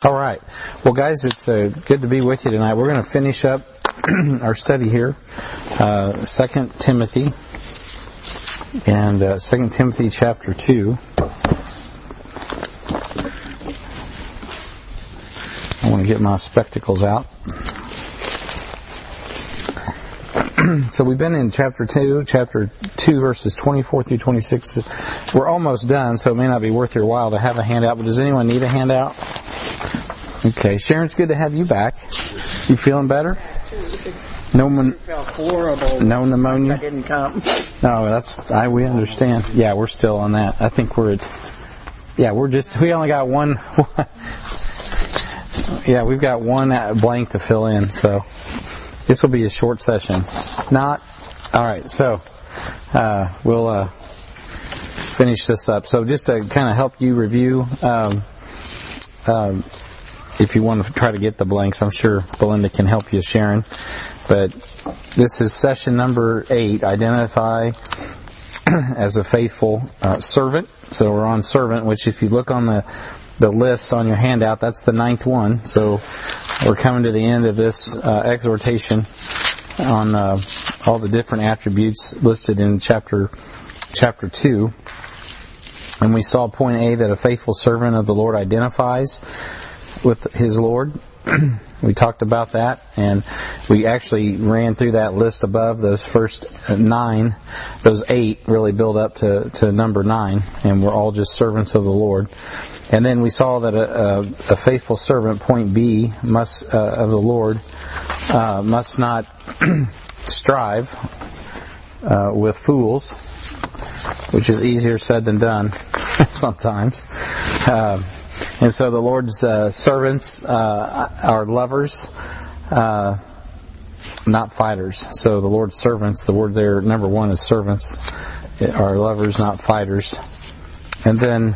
All right. Well, guys, it's uh, good to be with you tonight. We're going to finish up our study here, uh, Second Timothy, and uh, Second Timothy chapter two. I want to get my spectacles out. so we've been in chapter 2, chapter 2 verses 24 through 26. We're almost done, so it may not be worth your while to have a handout, but does anyone need a handout? Okay, Sharon, it's good to have you back. You feeling better? No, mon- no pneumonia. I didn't come. No, that's I. We understand. Yeah, we're still on that. I think we're at. Yeah, we're just. We only got one. yeah, we've got one blank to fill in. So this will be a short session. Not. All right. So uh, we'll uh, finish this up. So just to kind of help you review. Um, um, if you want to try to get the blanks, I'm sure Belinda can help you, Sharon. But this is session number eight. Identify as a faithful uh, servant. So we're on servant, which if you look on the the list on your handout, that's the ninth one. So we're coming to the end of this uh, exhortation on uh, all the different attributes listed in chapter chapter two. And we saw point A that a faithful servant of the Lord identifies with his Lord. we talked about that, and we actually ran through that list above. Those first nine, those eight really build up to, to number nine, and we're all just servants of the Lord. And then we saw that a, a, a faithful servant, point B, must uh, of the Lord, uh, must not strive uh, with fools, which is easier said than done sometimes. And so the Lord's uh, servants uh, are lovers, uh, not fighters. So the Lord's servants, the word there, number one is servants, are lovers, not fighters. And then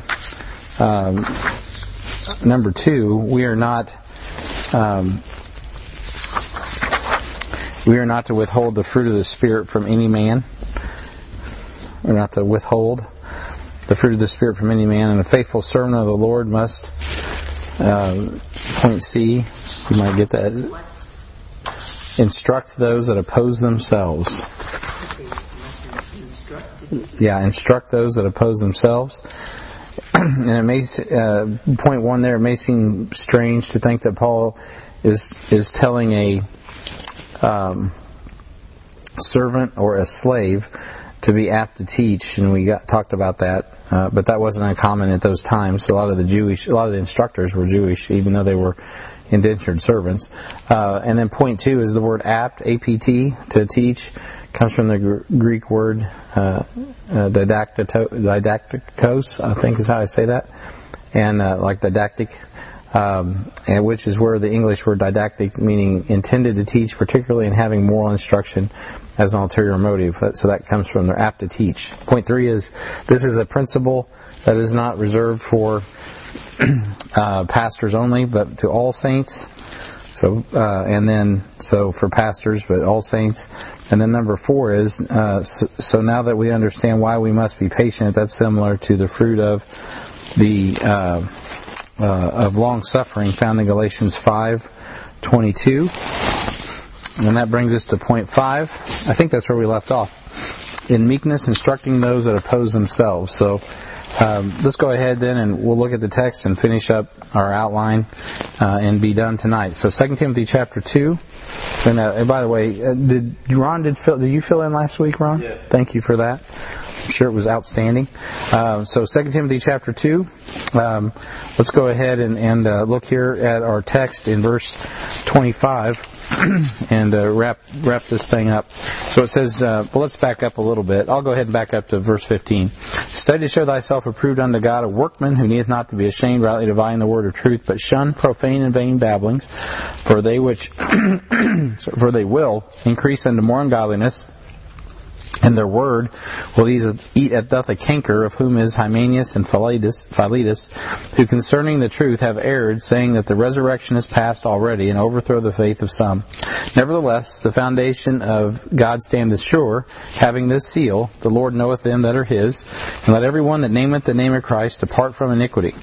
um, number two, we are not. Um, we are not to withhold the fruit of the Spirit from any man. We're not to withhold the fruit of the Spirit from any man, and a faithful servant of the Lord must, uh, point C, you might get that, instruct those that oppose themselves. Yeah, instruct those that oppose themselves. and it may, uh, point one there, it may seem strange to think that Paul is, is telling a, um, servant or a slave to be apt to teach, and we got, talked about that. Uh, but that wasn't uncommon at those times. A lot of the Jewish, a lot of the instructors were Jewish, even though they were indentured servants. Uh, and then point two is the word apt, A-P-T, to teach, comes from the gr- Greek word uh, uh, didactikos, I think is how I say that, and uh, like didactic um, and which is where the English word didactic, meaning intended to teach, particularly in having moral instruction as an ulterior motive. So that comes from they're apt to teach. Point three is this is a principle that is not reserved for uh, pastors only, but to all saints. So uh, and then so for pastors, but all saints. And then number four is uh, so, so, now that we understand why we must be patient, that's similar to the fruit of the uh, of long suffering found in Galatians 5:22. And that brings us to point five. I think that's where we left off. In meekness, instructing those that oppose themselves. So um, let's go ahead then and we'll look at the text and finish up our outline uh, and be done tonight. So 2 Timothy chapter 2. And, uh, and by the way, uh, did Ron did, fill, did you fill in last week, Ron? Yeah. Thank you for that. I'm sure it was outstanding. Uh, so 2 Timothy chapter 2. Um, let's go ahead and, and uh, look here at our text in verse 25 and uh, wrap wrap this thing up. So it says, uh, well, let's back up a little bit. I'll go ahead and back up to verse 15. Study to show thyself approved unto God, a workman who needeth not to be ashamed, rightly dividing the word of truth, but shun profane and vain babblings, for they which for they will increase unto more ungodliness and their word will eat at doth a canker, of whom is Hymenaeus and Philetus, Philetus, who concerning the truth have erred, saying that the resurrection is past already, and overthrow the faith of some. Nevertheless, the foundation of God standeth sure, having this seal, the Lord knoweth them that are his, and let every one that nameth the name of Christ depart from iniquity.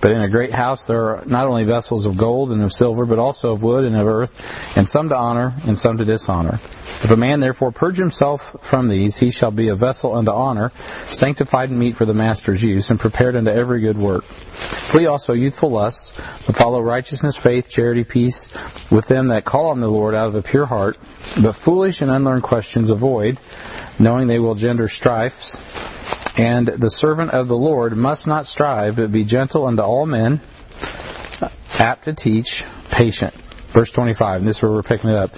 But in a great house there are not only vessels of gold and of silver, but also of wood and of earth, and some to honor, and some to dishonor. If a man therefore purge himself from these, he shall be a vessel unto honor, sanctified and meet for the master's use, and prepared unto every good work. Flee also youthful lusts, but follow righteousness, faith, charity, peace, with them that call on the Lord out of a pure heart. But foolish and unlearned questions avoid, knowing they will gender strifes. And the servant of the Lord must not strive, but be gentle unto all men, apt to teach, patient. Verse 25, and this is where we're picking it up.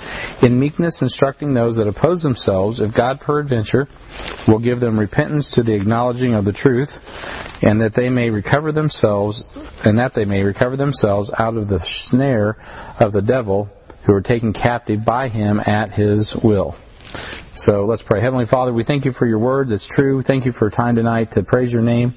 In meekness instructing those that oppose themselves, if God peradventure will give them repentance to the acknowledging of the truth, and that they may recover themselves, and that they may recover themselves out of the snare of the devil, who are taken captive by him at his will. So let's pray. Heavenly Father, we thank you for your word that's true. Thank you for time tonight to praise your name.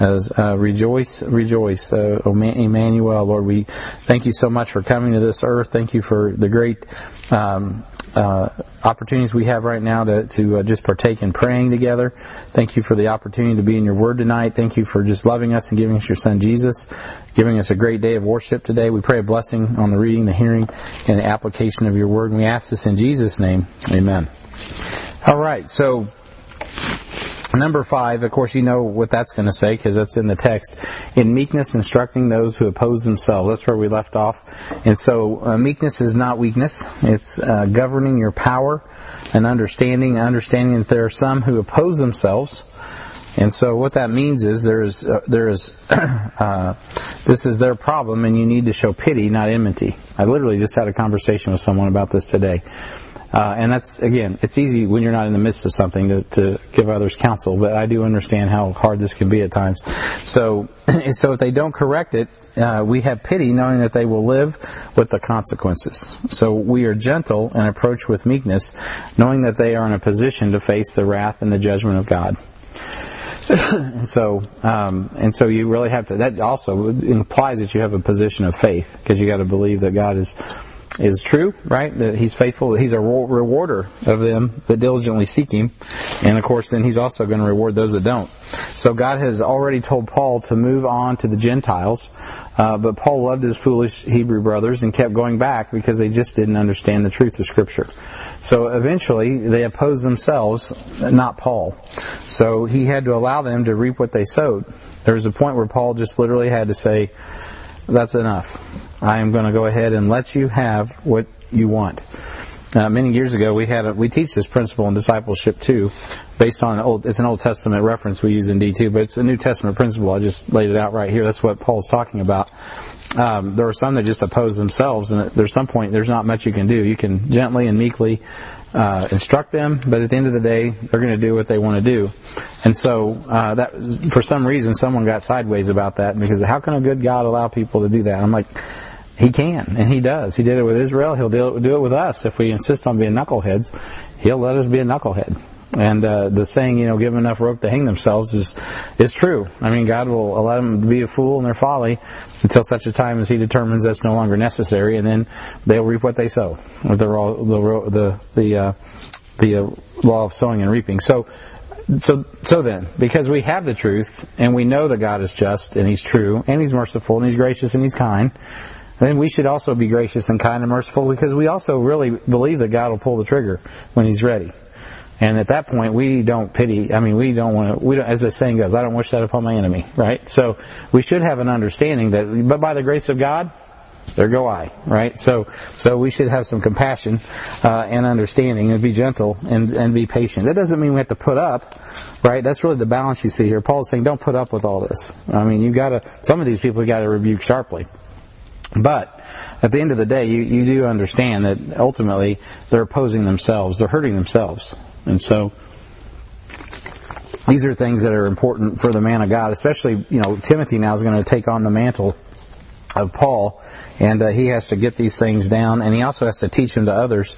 As, uh, rejoice, rejoice, uh, Emmanuel, Lord. We thank you so much for coming to this earth. Thank you for the great um, uh, opportunities we have right now to, to uh, just partake in praying together. Thank you for the opportunity to be in your word tonight. Thank you for just loving us and giving us your son Jesus, giving us a great day of worship today. We pray a blessing on the reading, the hearing, and the application of your word. And we ask this in Jesus' name. Amen. All right, so Number five, of course, you know what that's going to say because that's in the text. In meekness, instructing those who oppose themselves. That's where we left off. And so, uh, meekness is not weakness. It's uh, governing your power and understanding, understanding that there are some who oppose themselves. And so, what that means is there is uh, there is uh, this is their problem, and you need to show pity, not enmity. I literally just had a conversation with someone about this today. Uh, and that's again, it's easy when you're not in the midst of something to, to give others counsel, but I do understand how hard this can be at times. So, so if they don't correct it, uh, we have pity, knowing that they will live with the consequences. So we are gentle and approach with meekness, knowing that they are in a position to face the wrath and the judgment of God. and so, um, and so you really have to. That also implies that you have a position of faith, because you got to believe that God is is true, right? That he's faithful. That he's a rewarder of them that diligently seek him. And of course, then he's also going to reward those that don't. So God has already told Paul to move on to the Gentiles, uh, but Paul loved his foolish Hebrew brothers and kept going back because they just didn't understand the truth of Scripture. So eventually, they opposed themselves, not Paul. So he had to allow them to reap what they sowed. There was a point where Paul just literally had to say, that's enough. I am going to go ahead and let you have what you want. Uh, many years ago, we had a, we teach this principle in discipleship too, based on old. It's an Old Testament reference we use in D two, but it's a New Testament principle. I just laid it out right here. That's what Paul's talking about. Um, there are some that just oppose themselves, and there's some point there's not much you can do. You can gently and meekly uh, instruct them, but at the end of the day, they're going to do what they want to do. And so uh, that, for some reason, someone got sideways about that because how can a good God allow people to do that? I'm like, he can, and he does. He did it with Israel. He'll do it, do it with us. If we insist on being knuckleheads, he'll let us be a knucklehead. And uh, the saying, you know, give them enough rope to hang themselves is is true. I mean, God will allow them to be a fool in their folly until such a time as He determines that's no longer necessary, and then they'll reap what they sow. The the the the, uh, the uh, law of sowing and reaping. So. So, so then, because we have the truth and we know that God is just and He's true and He's merciful and He's gracious and He's kind, then we should also be gracious and kind and merciful because we also really believe that God will pull the trigger when He's ready. And at that point, we don't pity. I mean, we don't want to. We don't, as the saying goes, I don't wish that upon my enemy. Right. So we should have an understanding that, but by the grace of God, there go I. Right. So so we should have some compassion uh, and understanding and be gentle and and be patient. That doesn't mean we have to put up. Right. That's really the balance you see here. Paul's saying, don't put up with all this. I mean, you got to. Some of these people got to rebuke sharply. But at the end of the day, you, you do understand that ultimately they're opposing themselves. They're hurting themselves. And so these are things that are important for the man of God, especially, you know, Timothy now is going to take on the mantle of Paul, and uh, he has to get these things down, and he also has to teach them to others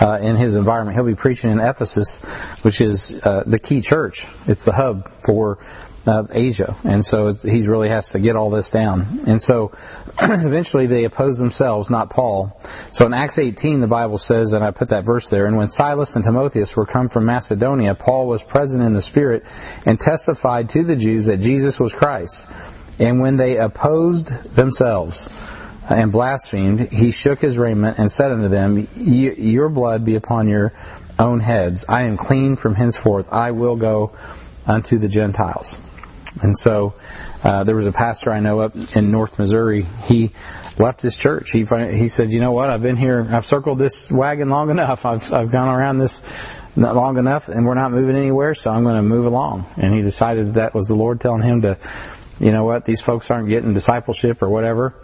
uh, in his environment. He'll be preaching in Ephesus, which is uh, the key church. It's the hub for uh, Asia, and so he really has to get all this down. And so eventually they oppose themselves, not Paul. So in Acts 18, the Bible says, and I put that verse there, and when Silas and Timotheus were come from Macedonia, Paul was present in the Spirit and testified to the Jews that Jesus was Christ. And when they opposed themselves and blasphemed, he shook his raiment and said unto them, Your blood be upon your own heads. I am clean from henceforth. I will go unto the Gentiles. And so uh, there was a pastor I know up in North Missouri. He left his church. He he said, "You know what? I've been here. I've circled this wagon long enough. I've I've gone around this long enough, and we're not moving anywhere. So I'm going to move along." And he decided that was the Lord telling him to you know what, these folks aren't getting discipleship or whatever.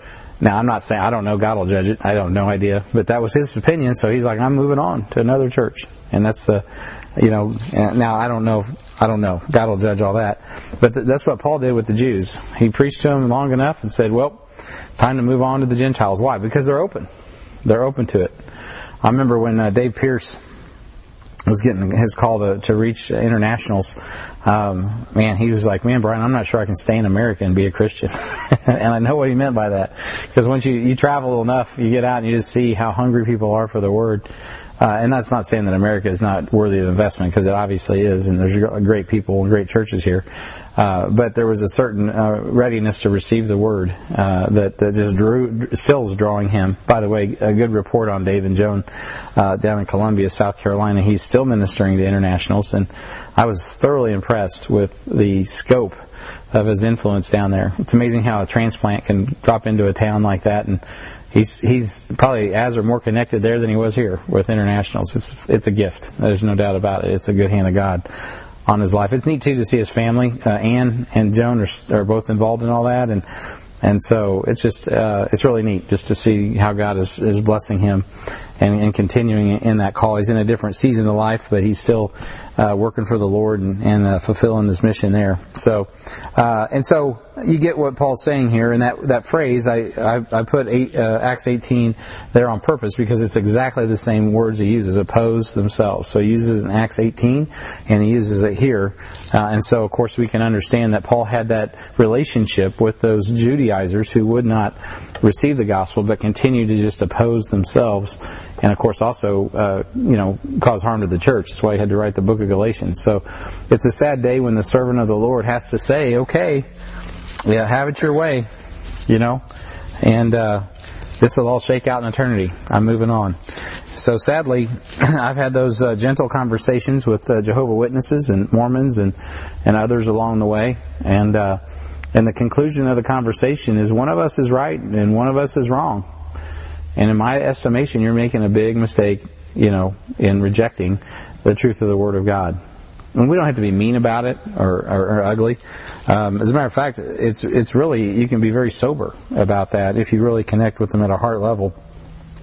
Now, I'm not saying, I don't know, God will judge it. I don't no idea. But that was his opinion, so he's like, I'm moving on to another church. And that's the, you know, now I don't know, I don't know. God will judge all that. But th- that's what Paul did with the Jews. He preached to them long enough and said, well, time to move on to the Gentiles. Why? Because they're open. They're open to it. I remember when uh, Dave Pierce was getting his call to, to reach internationals, um, man, he was like, man, Brian, I'm not sure I can stay in America and be a Christian. and I know what he meant by that. Because once you, you travel enough, you get out and you just see how hungry people are for the Word. Uh, and that's not saying that America is not worthy of investment, because it obviously is, and there's great people and great churches here. Uh, but there was a certain uh, readiness to receive the word uh, that, that just drew, is drawing him. By the way, a good report on Dave and Joan uh, down in Columbia, South Carolina. He's still ministering to internationals, and I was thoroughly impressed with the scope of his influence down there. It's amazing how a transplant can drop into a town like that and he's he's probably as or more connected there than he was here with internationals. It's it's a gift. There's no doubt about it. It's a good hand of God on his life. It's neat too to see his family. Uh, Anne and Joan are, are both involved in all that, and and so it's just uh, it's really neat just to see how God is is blessing him and, and continuing in that call. He's in a different season of life, but he's still uh, working for the Lord and, and uh, fulfilling his mission there. So, uh, and so you get what Paul's saying here, and that that phrase I I, I put eight, uh, Acts 18 there on purpose because it's exactly the same words he uses, oppose themselves. So he uses in Acts 18, and he uses it here, uh, and so of course we can understand that Paul had that relationship with those Judaizers who would not receive the gospel but continue to just oppose themselves, and of course also uh, you know cause harm to the church. That's why he had to write the book of Galatians. So it's a sad day when the servant of the Lord has to say, okay, yeah, have it your way, you know, and uh, this will all shake out in eternity. I'm moving on. So sadly, I've had those uh, gentle conversations with uh, Jehovah Witnesses and Mormons and and others along the way, and uh, and the conclusion of the conversation is one of us is right and one of us is wrong. And in my estimation, you're making a big mistake, you know, in rejecting the truth of the Word of God. And we don't have to be mean about it or, or, or ugly. Um, as a matter of fact, it's it's really you can be very sober about that if you really connect with them at a heart level.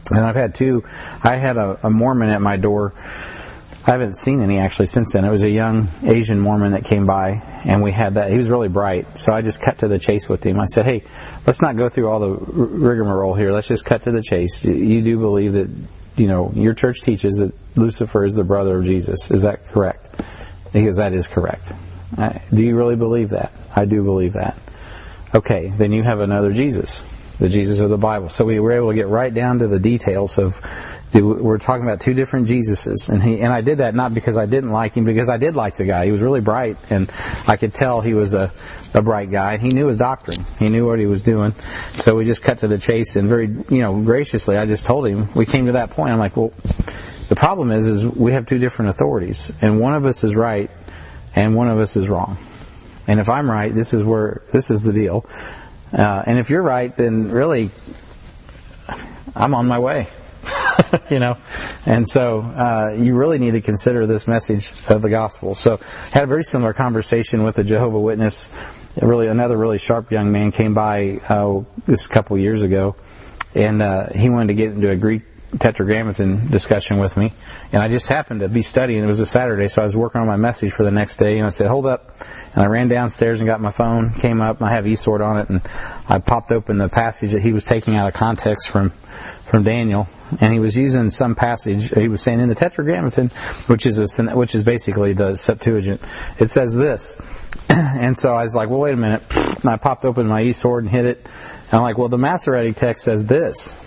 And I've had two. I had a, a Mormon at my door. I haven't seen any actually since then. It was a young Asian Mormon that came by, and we had that. He was really bright, so I just cut to the chase with him. I said, "Hey, let's not go through all the rigmarole here. Let's just cut to the chase. You do believe that, you know, your church teaches that Lucifer is the brother of Jesus. Is that correct?" Because that is correct. Do you really believe that? I do believe that. Okay, then you have another Jesus, the Jesus of the Bible. So we were able to get right down to the details of we're talking about two different Jesuses, and he and I did that not because I didn't like him, because I did like the guy. He was really bright, and I could tell he was a a bright guy. He knew his doctrine. He knew what he was doing. So we just cut to the chase, and very you know graciously, I just told him. We came to that point. I'm like, well, the problem is, is we have two different authorities, and one of us is right, and one of us is wrong. And if I'm right, this is where this is the deal. Uh, and if you're right, then really, I'm on my way. you know, and so uh, you really need to consider this message of the gospel. So, I had a very similar conversation with a Jehovah Witness. Really, another really sharp young man came by uh, this couple years ago, and uh, he wanted to get into a Greek tetragrammaton discussion with me, and I just happened to be studying. It was a Saturday, so I was working on my message for the next day, and I said, "Hold up!" And I ran downstairs and got my phone, came up, and I have eSword on it, and I popped open the passage that he was taking out of context from from Daniel, and he was using some passage. He was saying in the Tetragrammaton, which is a, which is basically the Septuagint. It says this, and so I was like, "Well, wait a minute." And I popped open my e-sword and hit it, and I'm like, "Well, the Masoretic text says this."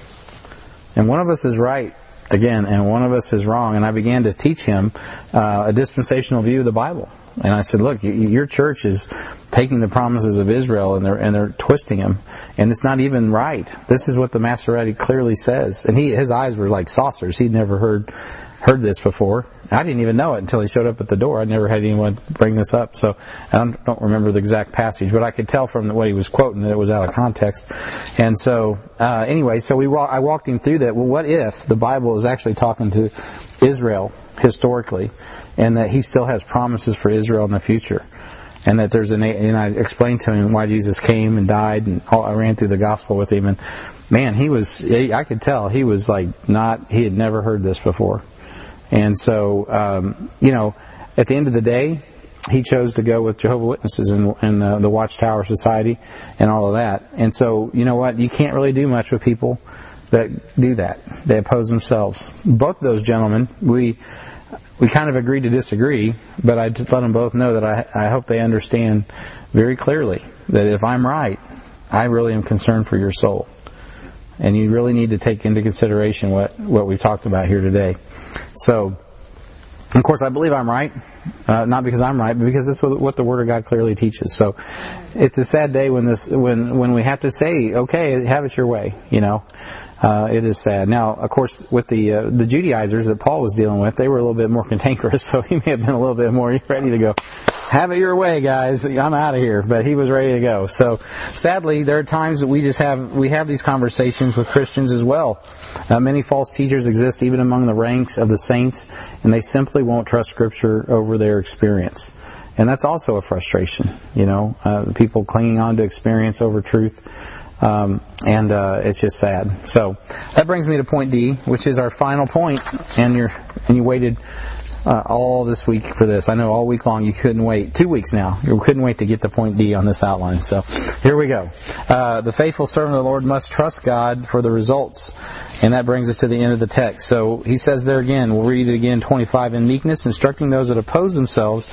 And one of us is right, again, and one of us is wrong. And I began to teach him uh, a dispensational view of the Bible. And I said, look, your church is taking the promises of Israel and they're and they're twisting them, and it's not even right. This is what the Masoretic clearly says. And he his eyes were like saucers. He'd never heard heard this before. I didn't even know it until he showed up at the door. I never had anyone bring this up, so I don't, remember the exact passage, but I could tell from what he was quoting that it was out of context. And so, uh, anyway, so we I walked him through that. Well, what if the Bible is actually talking to Israel historically, and that He still has promises for Israel in the future? and that there's an a and I explained to him why Jesus came and died and I ran through the gospel with him and man he was I could tell he was like not he had never heard this before and so, um, you know, at the end of the day, he chose to go with Jehovah Witnesses and, and uh, the Watchtower Society and all of that. And so, you know what? You can't really do much with people that do that. They oppose themselves. Both of those gentlemen, we we kind of agree to disagree, but I let them both know that I, I hope they understand very clearly that if I'm right, I really am concerned for your soul and you really need to take into consideration what what we've talked about here today. So, of course, I believe I'm right, uh, not because I'm right, but because it's what the Word of God clearly teaches. So, it's a sad day when this when when we have to say, okay, have it your way, you know uh, it is sad. Now, of course, with the uh, the Judaizers that Paul was dealing with, they were a little bit more cantankerous, so he may have been a little bit more ready to go. Have it your way, guys. I'm out of here. But he was ready to go. So, sadly, there are times that we just have we have these conversations with Christians as well. Uh, many false teachers exist even among the ranks of the saints, and they simply won't trust Scripture over their experience. And that's also a frustration, you know, uh, people clinging on to experience over truth. Um, and uh, it's just sad. So that brings me to point D, which is our final point. And you're and you waited uh, all this week for this. I know all week long you couldn't wait. Two weeks now. You couldn't wait to get to point D on this outline. So here we go. Uh, the faithful servant of the Lord must trust God for the results. And that brings us to the end of the text. So he says there again, we'll read it again, 25, in meekness, instructing those that oppose themselves,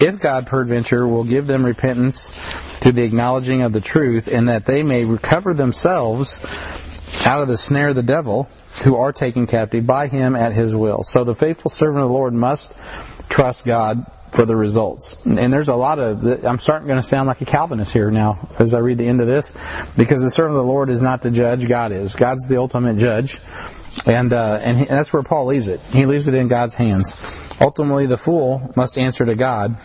if God peradventure will give them repentance through the acknowledging of the truth, and that they may recover themselves out of the snare of the devil, who are taken captive by him at his will. So the faithful servant of the Lord must trust God for the results. And there's a lot of, I'm starting going to sound like a Calvinist here now as I read the end of this, because the servant of the Lord is not the judge, God is. God's the ultimate judge. And, uh, and, that's where Paul leaves it. He leaves it in God's hands. Ultimately, the fool must answer to God.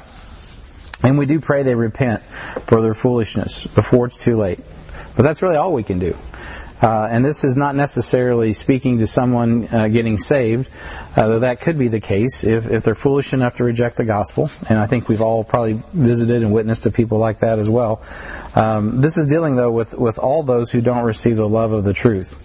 And we do pray they repent for their foolishness before it's too late. But that's really all we can do. Uh, and this is not necessarily speaking to someone uh, getting saved, though that could be the case if, if they're foolish enough to reject the gospel. And I think we've all probably visited and witnessed to people like that as well. Um, this is dealing though with, with all those who don't receive the love of the truth.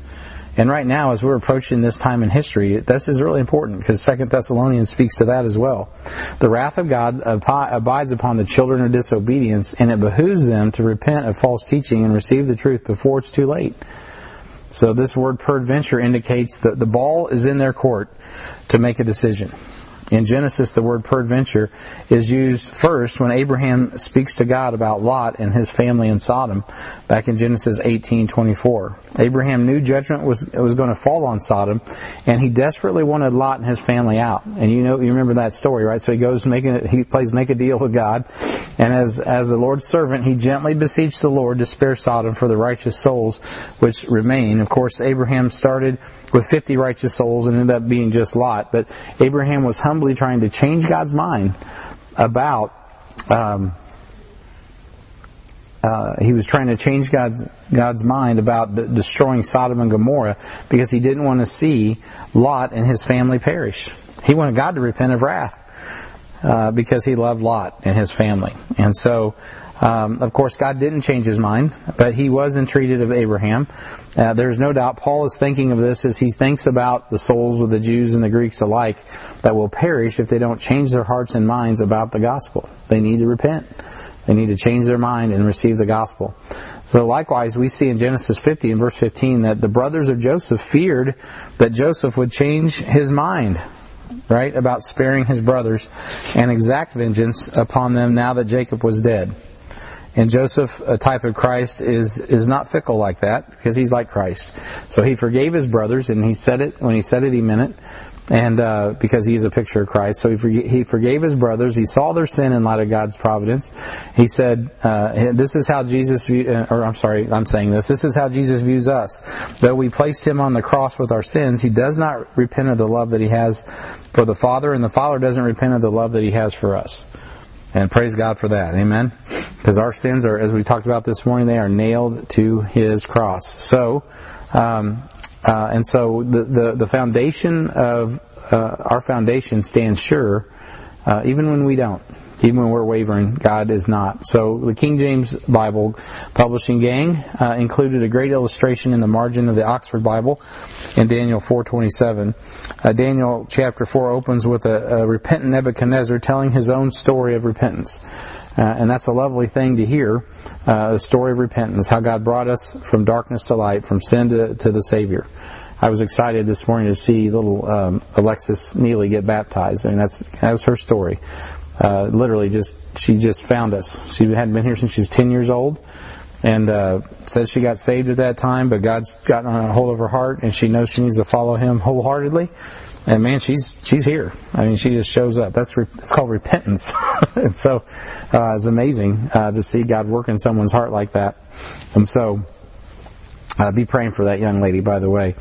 And right now, as we're approaching this time in history, this is really important because Second Thessalonians speaks to that as well. The wrath of God abides upon the children of disobedience, and it behooves them to repent of false teaching and receive the truth before it's too late. So this word peradventure indicates that the ball is in their court to make a decision. In Genesis, the word peradventure is used first when Abraham speaks to God about Lot and his family in Sodom, back in Genesis 18:24. Abraham knew judgment was was going to fall on Sodom, and he desperately wanted Lot and his family out. And you know, you remember that story, right? So he goes making he plays make a deal with God, and as as the Lord's servant, he gently beseeched the Lord to spare Sodom for the righteous souls which remain. Of course, Abraham started with 50 righteous souls and ended up being just Lot, but Abraham was humble humbly trying to change God's mind about. Um, uh, he was trying to change God's God's mind about destroying Sodom and Gomorrah because he didn't want to see Lot and his family perish. He wanted God to repent of wrath. Uh, because he loved Lot and his family. And so, um, of course, God didn't change his mind, but he was entreated of Abraham. Uh, there's no doubt Paul is thinking of this as he thinks about the souls of the Jews and the Greeks alike that will perish if they don't change their hearts and minds about the gospel. They need to repent. They need to change their mind and receive the gospel. So likewise, we see in Genesis 50 and verse 15 that the brothers of Joseph feared that Joseph would change his mind, right, about sparing his brothers and exact vengeance upon them now that Jacob was dead. And Joseph, a type of Christ, is, is not fickle like that because he's like Christ. So he forgave his brothers and he said it, when he said it, he meant it and uh, because he's a picture of Christ. So he, forg- he forgave his brothers. He saw their sin in light of God's providence. He said, uh, "This is how Jesus, view- uh, or I'm sorry, I'm saying this. This is how Jesus views us. Though we placed him on the cross with our sins, he does not repent of the love that he has for the Father, and the Father doesn't repent of the love that he has for us." And praise God for that. Amen. Because our sins are, as we talked about this morning, they are nailed to his cross. So, um, uh, and so the, the, the foundation of uh, our foundation stands sure, uh, even when we don't, even when we're wavering. God is not. So the King James Bible Publishing Gang uh, included a great illustration in the margin of the Oxford Bible in Daniel 4:27. Uh, Daniel chapter 4 opens with a, a repentant Nebuchadnezzar telling his own story of repentance. Uh, and that's a lovely thing to hear, uh, the story of repentance, how God brought us from darkness to light, from sin to, to the Savior. I was excited this morning to see little um, Alexis Neely get baptized. I mean, that's that was her story. Uh, literally, just she just found us. She hadn't been here since she was 10 years old, and uh, says she got saved at that time, but God's gotten a hold of her heart, and she knows she needs to follow Him wholeheartedly. And man, she's she's here. I mean, she just shows up. That's re- it's called repentance. and so uh, it's amazing uh, to see God work in someone's heart like that. And so uh, be praying for that young lady, by the way.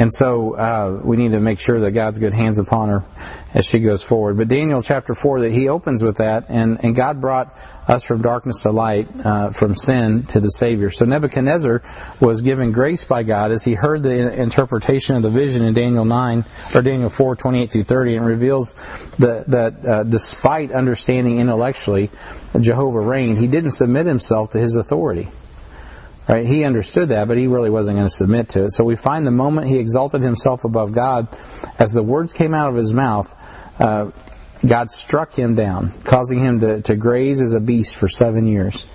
And so uh, we need to make sure that God's good hands upon her as she goes forward. But Daniel chapter four, that he opens with that, and and God brought us from darkness to light, uh, from sin to the Savior. So Nebuchadnezzar was given grace by God as he heard the interpretation of the vision in Daniel nine or Daniel four twenty eight through thirty, and reveals that that uh, despite understanding intellectually Jehovah reigned, he didn't submit himself to his authority. Right? He understood that, but he really wasn't going to submit to it. So we find the moment he exalted himself above God, as the words came out of his mouth, uh, God struck him down, causing him to, to graze as a beast for seven years.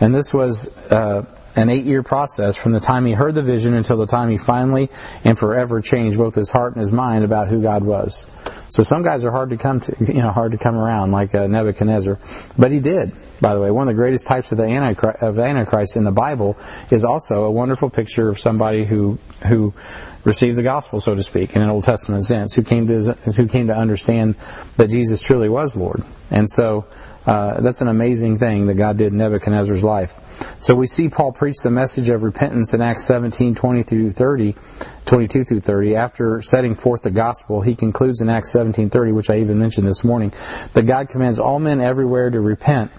And this was uh, an eight-year process from the time he heard the vision until the time he finally and forever changed both his heart and his mind about who God was. So some guys are hard to come to, you know, hard to come around, like uh, Nebuchadnezzar. But he did, by the way. One of the greatest types of the Antichrist, of Antichrist in the Bible is also a wonderful picture of somebody who who received the gospel, so to speak, in an Old Testament sense, who came to who came to understand that Jesus truly was Lord. And so uh, that's an amazing thing that God did in Nebuchadnezzar's life. So we see Paul preach the message of repentance in Acts 17, 20 through 30, 22 through 30. After setting forth the gospel, he concludes in Acts 17, 30, which I even mentioned this morning, that God commands all men everywhere to repent.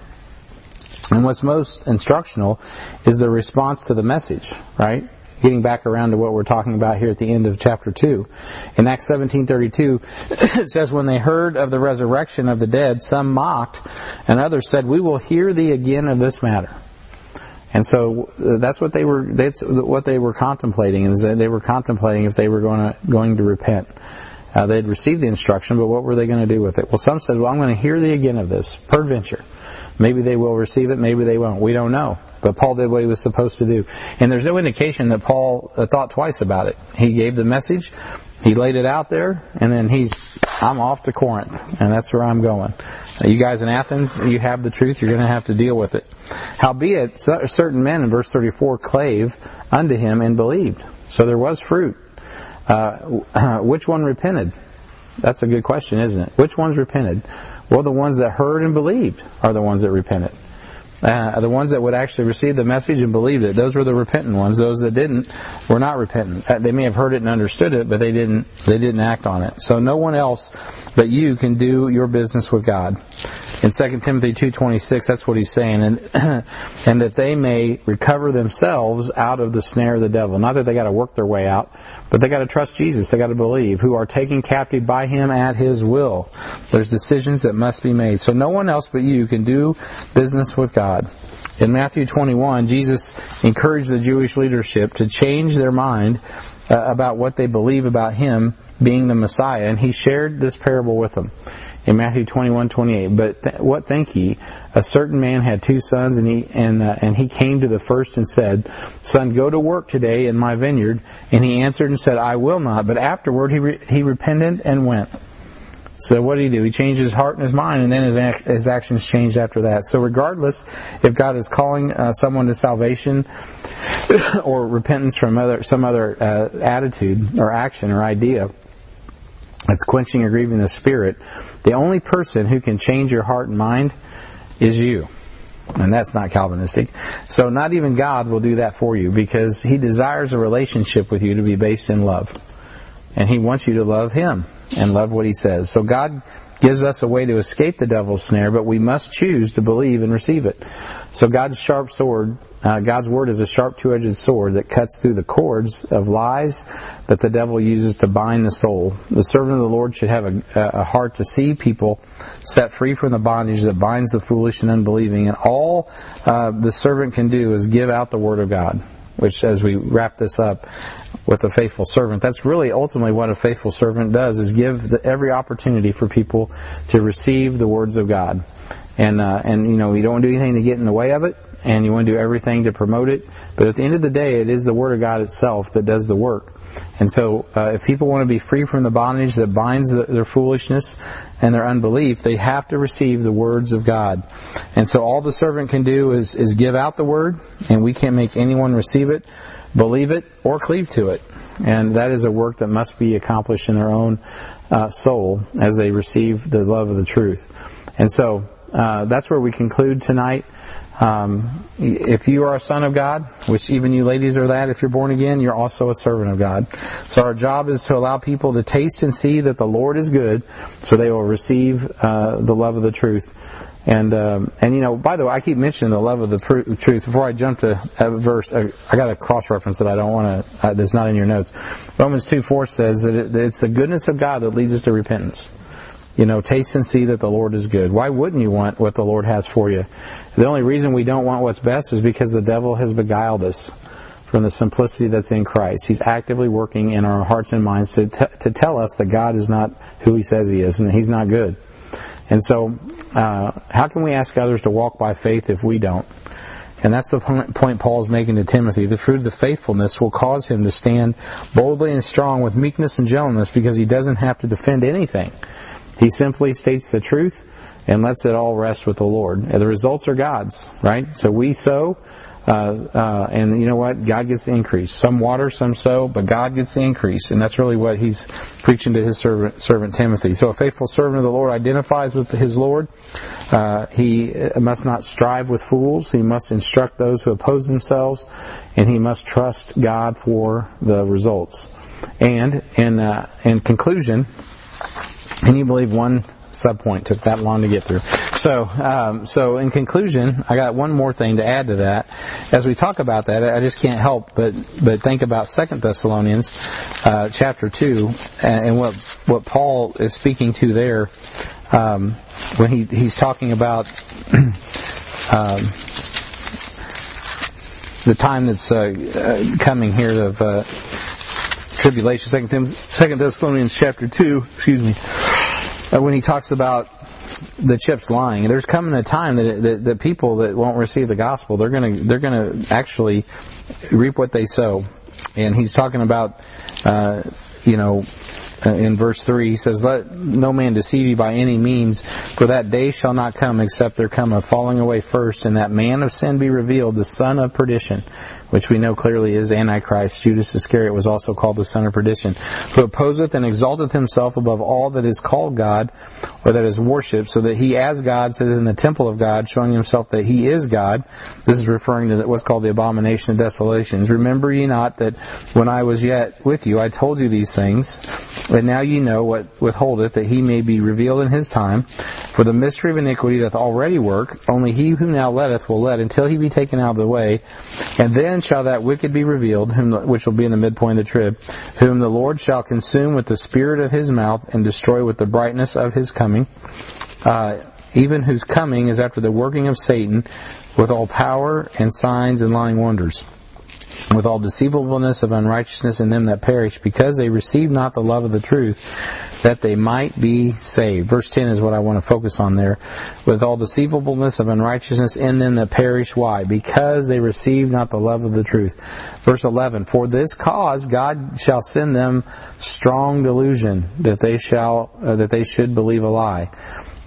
And what's most instructional is the response to the message, right? Getting back around to what we're talking about here at the end of chapter 2. In Acts 17:32, it says when they heard of the resurrection of the dead, some mocked and others said, "We will hear thee again of this matter." And so that's what they were that's what they were contemplating is that they were contemplating if they were going to going to repent. Uh, they'd received the instruction, but what were they going to do with it? Well, some said, "Well, I'm going to hear thee again of this, peradventure." Maybe they will receive it, maybe they won't. We don't know. But Paul did what he was supposed to do. And there's no indication that Paul uh, thought twice about it. He gave the message, he laid it out there, and then he's, I'm off to Corinth, and that's where I'm going. You guys in Athens, you have the truth, you're going to have to deal with it. Howbeit, certain men in verse 34 clave unto him and believed. So there was fruit. Uh, which one repented? That's a good question, isn't it? Which ones repented? Well, the ones that heard and believed are the ones that repented. Uh, the ones that would actually receive the message and believed it, those were the repentant ones. Those that didn't were not repentant. Uh, they may have heard it and understood it, but they didn't. They didn't act on it. So no one else but you can do your business with God. In 2 Timothy 2:26, that's what he's saying, and and that they may recover themselves out of the snare of the devil. Not that they got to work their way out, but they got to trust Jesus. They got to believe. Who are taken captive by Him at His will. There's decisions that must be made. So no one else but you can do business with God. In Matthew 21, Jesus encouraged the Jewish leadership to change their mind uh, about what they believe about Him being the Messiah, and He shared this parable with them in Matthew 21, 28. But th- what think ye? A certain man had two sons, and he and uh, and he came to the first and said, Son, go to work today in my vineyard. And he answered and said, I will not. But afterward he re- he repented and went. So what did he do? He changed his heart and his mind, and then his, ac- his actions changed after that. So regardless if God is calling uh, someone to salvation or repentance from other some other uh, attitude or action or idea, that's quenching or grieving the Spirit, the only person who can change your heart and mind is you. And that's not Calvinistic. So not even God will do that for you because He desires a relationship with you to be based in love. And He wants you to love Him and love what He says. So God gives us a way to escape the devil's snare, but we must choose to believe and receive it. So God's sharp sword, uh, God's word is a sharp two-edged sword that cuts through the cords of lies that the devil uses to bind the soul. The servant of the Lord should have a, a heart to see people set free from the bondage that binds the foolish and unbelieving, and all uh, the servant can do is give out the word of God which as we wrap this up with a faithful servant, that's really ultimately what a faithful servant does is give the, every opportunity for people to receive the words of God. And, uh, and, you know, you don't want to do anything to get in the way of it, and you want to do everything to promote it. But at the end of the day, it is the Word of God itself that does the work. And so, uh, if people want to be free from the bondage that binds the, their foolishness and their unbelief, they have to receive the words of God. And so, all the servant can do is, is give out the Word, and we can't make anyone receive it, believe it, or cleave to it. And that is a work that must be accomplished in their own uh, soul as they receive the love of the truth. And so, uh, that's where we conclude tonight. Um, if you are a son of God, which even you ladies are that, if you're born again, you're also a servant of God. So our job is to allow people to taste and see that the Lord is good, so they will receive uh, the love of the truth. And um, and you know, by the way, I keep mentioning the love of the pr- truth. Before I jump to a verse, I, I got a cross reference that I don't want to. Uh, that's not in your notes. Romans two four says that, it, that it's the goodness of God that leads us to repentance. You know, taste and see that the Lord is good. Why wouldn't you want what the Lord has for you? The only reason we don't want what's best is because the devil has beguiled us from the simplicity that's in Christ. He's actively working in our hearts and minds to, t- to tell us that God is not who He says He is and that He's not good. And so, uh, how can we ask others to walk by faith if we don't? And that's the point Paul's making to Timothy. The fruit of the faithfulness will cause him to stand boldly and strong with meekness and gentleness because he doesn't have to defend anything. He simply states the truth and lets it all rest with the Lord. And the results are God's, right? So we sow, uh, uh, and you know what? God gets the increase. Some water, some sow, but God gets the increase. And that's really what he's preaching to his servant, servant Timothy. So a faithful servant of the Lord identifies with his Lord. Uh, he must not strive with fools. He must instruct those who oppose themselves, and he must trust God for the results. And in, uh, in conclusion, can you believe one subpoint took that long to get through? So, um, so in conclusion, I got one more thing to add to that. As we talk about that, I just can't help but but think about Second Thessalonians uh, chapter two and, and, what what Paul is speaking to there um, when he he's talking about. um, the time that's uh, uh, coming here of uh, tribulation. Second, Second Thessalonians chapter two. Excuse me. Uh, when he talks about the chips lying, there's coming a time that, that that people that won't receive the gospel, they're gonna they're gonna actually reap what they sow. And he's talking about, uh, you know, Uh, in verse 3, he says, Let no man deceive you by any means, for that day shall not come except there come a falling away first, and that man of sin be revealed, the son of perdition, which we know clearly is Antichrist. Judas Iscariot was also called the son of perdition, who opposeth and exalteth himself above all that is called God, or that is worshipped, so that he as God sitteth in the temple of God, showing himself that he is God. This is referring to what's called the abomination of desolations. Remember ye not that when I was yet with you, I told you these things, and now ye know what withholdeth, that he may be revealed in his time. For the mystery of iniquity doth already work, only he who now letteth will let until he be taken out of the way, and then shall that wicked be revealed, whom, which will be in the midpoint of the trib, whom the Lord shall consume with the spirit of his mouth, and destroy with the brightness of his coming. Uh, even whose coming is after the working of Satan, with all power and signs and lying wonders with all deceivableness of unrighteousness in them that perish, because they receive not the love of the truth, that they might be saved. Verse 10 is what I want to focus on there. With all deceivableness of unrighteousness in them that perish. Why? Because they receive not the love of the truth. Verse 11, For this cause God shall send them strong delusion, that they shall, uh, that they should believe a lie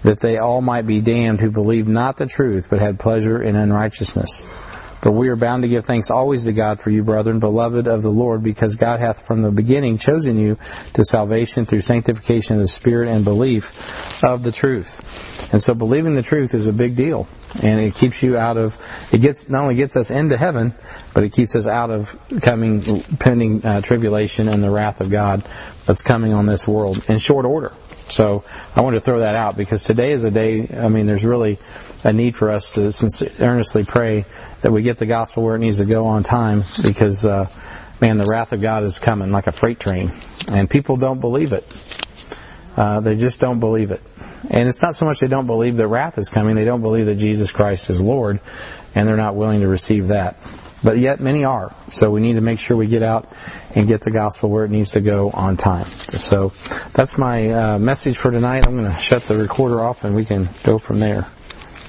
that they all might be damned who believed not the truth, but had pleasure in unrighteousness. But we are bound to give thanks always to God for you, brethren, beloved of the Lord, because God hath from the beginning chosen you to salvation through sanctification of the Spirit and belief of the truth. And so believing the truth is a big deal. And it keeps you out of, it gets, not only gets us into heaven, but it keeps us out of coming, pending uh, tribulation and the wrath of God that's coming on this world in short order. So I wanted to throw that out because today is a day, I mean, there's really a need for us to earnestly pray that we get the gospel where it needs to go on time because, uh, man, the wrath of God is coming like a freight train and people don't believe it. Uh, they just don't believe it. And it's not so much they don't believe the wrath is coming, they don't believe that Jesus Christ is Lord and they're not willing to receive that. But yet many are. So we need to make sure we get out and get the gospel where it needs to go on time. So that's my uh, message for tonight. I'm going to shut the recorder off and we can go from there.